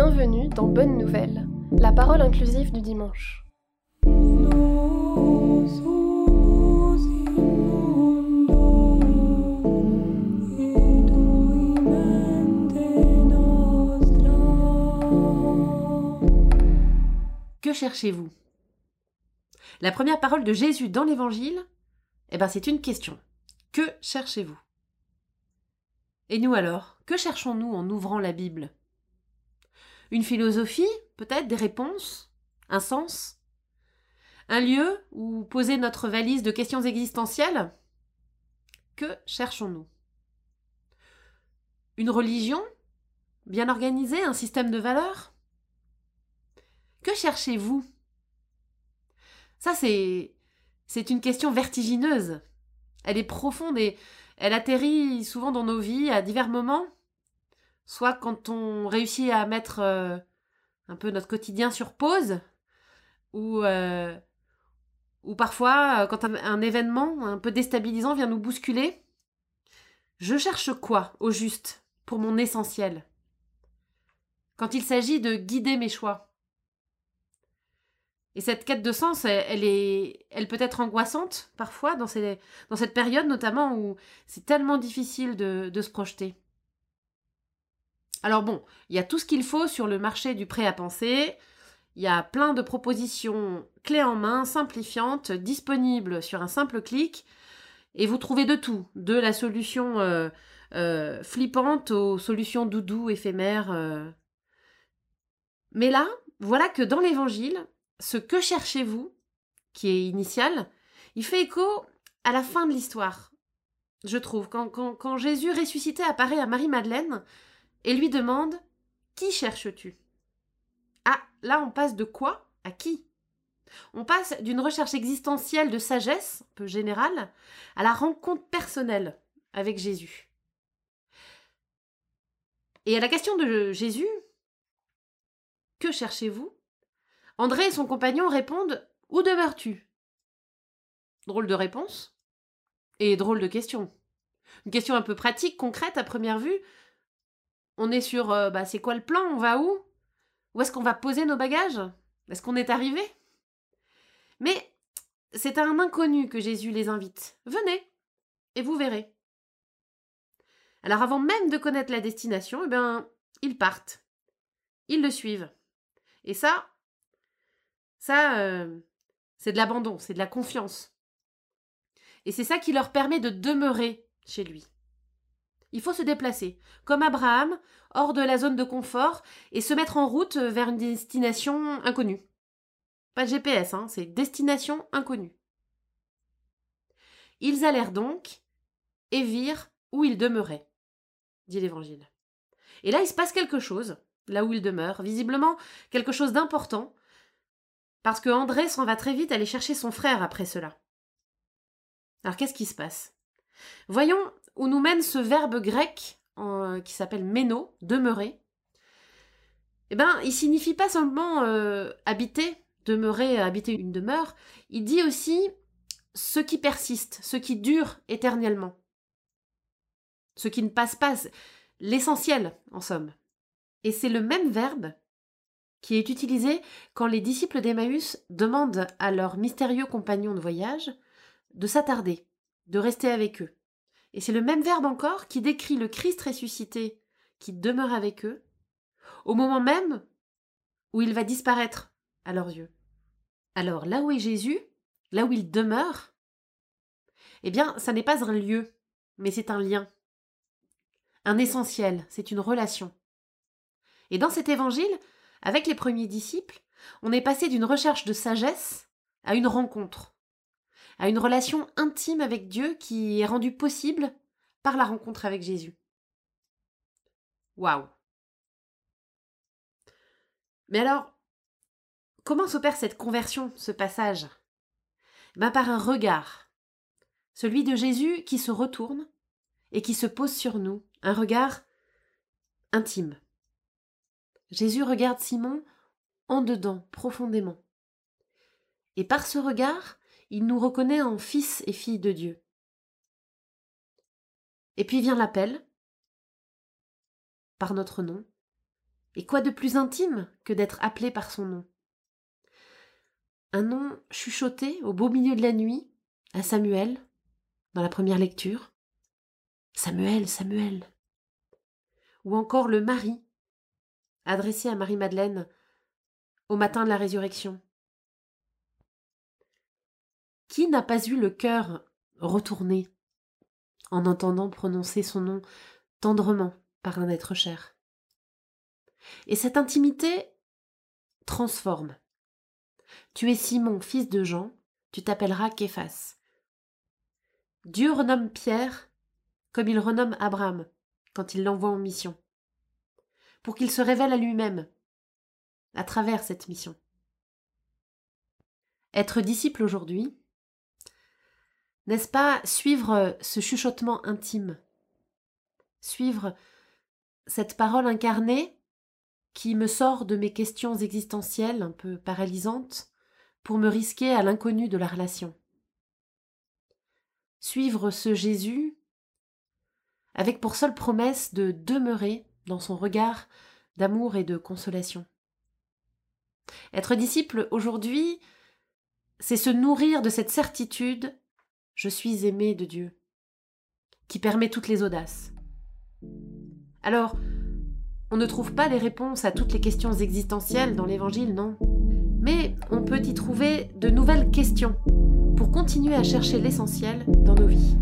Bienvenue dans Bonne Nouvelle, la parole inclusive du dimanche. Que cherchez-vous? La première parole de Jésus dans l'Évangile, eh ben c'est une question. Que cherchez-vous? Et nous alors, que cherchons-nous en ouvrant la Bible? Une philosophie, peut-être des réponses Un sens Un lieu où poser notre valise de questions existentielles? Que cherchons-nous? Une religion Bien organisée Un système de valeurs? Que cherchez-vous? Ça, c'est. Une question vertigineuse. Elle est profonde et elle atterrit souvent dans nos vies à divers moments. Soit quand on réussit à mettre euh, un peu notre quotidien sur pause, ou, euh, parfois euh, quand un, événement un peu déstabilisant vient nous bousculer. Je cherche quoi, au juste, pour mon essentiel? Quand il s'agit de guider mes choix. Et cette quête de sens, elle, est, elle peut être angoissante parfois dans, cette période notamment où c'est tellement difficile de se projeter. Alors bon, il y a tout ce qu'il faut sur le marché du prêt à penser. Il y a plein de propositions clés en main, simplifiantes, disponibles sur un simple clic. Et vous trouvez de tout, de la solution euh, euh, flippante aux solutions doudou éphémères. euh. Mais là, voilà que dans l'Évangile, ce que cherchez-vous, qui est initial, il fait écho à la fin de l'histoire, je trouve. Quand, Jésus ressuscité apparaît à Marie-Madeleine et lui demande Qui cherches-tu? Ah, là on passe de quoi? À qui? On passe d'une recherche existentielle de sagesse, un peu générale, à la rencontre personnelle avec Jésus. Et à la question de Jésus, que cherchez-vous? André et son compagnon répondent Où demeures-tu? Drôle de réponse. Et drôle de question. Une question un peu pratique, concrète à première vue. On est sur euh, bah, c'est quoi le plan? On va où? Où est-ce qu'on va poser nos bagages? Est-ce qu'on est arrivé? Mais c'est à un inconnu que Jésus les invite. Venez, et vous verrez. Alors avant même de connaître la destination, eh bien, ils partent. Ils le suivent. Et ça, ça, euh, c'est de l'abandon, c'est de la confiance. Et c'est ça qui leur permet de demeurer chez lui. Il faut se déplacer, comme Abraham, hors de la zone de confort, et se mettre en route vers une destination inconnue. Pas de GPS, hein, c'est destination inconnue. Ils allèrent donc et virent où ils demeuraient, dit l'Évangile. Et là, il se passe quelque chose, là où ils demeurent, visiblement quelque chose d'important, parce que André s'en va très vite aller chercher son frère après cela. Alors qu'est-ce qui se passe? Voyons où nous mène ce verbe grec en- qui s'appelle méno, demeurer. Eh bien, il signifie pas seulement euh, habiter, demeurer, habiter une demeure, il dit aussi ce qui persiste, ce qui dure éternellement. Ce qui ne passe pas, l'essentiel en somme. Et c'est le même verbe qui est utilisé quand les disciples d'Emmaüs demandent à leurs mystérieux compagnons de voyage de s'attarder, de rester avec eux. Et c'est le même verbe encore qui décrit le Christ ressuscité qui demeure avec eux, au moment même où il va disparaître à leurs yeux. Alors là où est Jésus, là où il demeure, eh bien, ça n'est pas un lieu, mais c'est un lien. Un essentiel, c'est une relation. Et dans cet évangile, avec les premiers disciples, on est passé d'une recherche de sagesse à une rencontre, à une relation intime avec Dieu qui est rendue possible par la rencontre avec Jésus. Waouh Mais alors, comment s'opère cette conversion, ce passage? Ben Par un regard, celui de Jésus qui se retourne et qui se pose sur nous, un regard intime. Jésus regarde Simon en dedans, profondément. Et par ce regard, il nous reconnaît en fils et filles de Dieu. Et puis vient l'appel, par notre nom, Et quoi de plus intime que d'être appelé par son nom? Un nom chuchoté au beau milieu de la nuit à Samuel, dans la première lecture. Samuel, Samuel. Ou encore le mari, adressé à Marie-Madeleine au matin de la résurrection. Qui n'a pas eu le cœur retourné en entendant prononcer son nom tendrement par un être cher Et cette intimité transforme. Tu es Simon, fils de Jean, tu t'appelleras Képhas. Dieu renomme Pierre comme il renomme Abraham quand il l'envoie en mission, pour qu'il se révèle à lui-même à travers cette mission. Être disciple aujourd'hui, n'est-ce pas suivre ce chuchotement intime? Suivre cette parole incarnée qui me sort de mes questions existentielles un peu paralysantes pour me risquer à l'inconnu de la relation. Suivre ce Jésus avec pour seule promesse de demeurer dans son regard d'amour et de consolation. Être disciple aujourd'hui, c'est se nourrir de cette certitude je suis aimé de Dieu, qui permet toutes les audaces. Alors, on ne trouve pas les réponses à toutes les questions existentielles dans l'Évangile, non? Mais on peut y trouver de nouvelles questions pour continuer à chercher l'essentiel dans nos vies.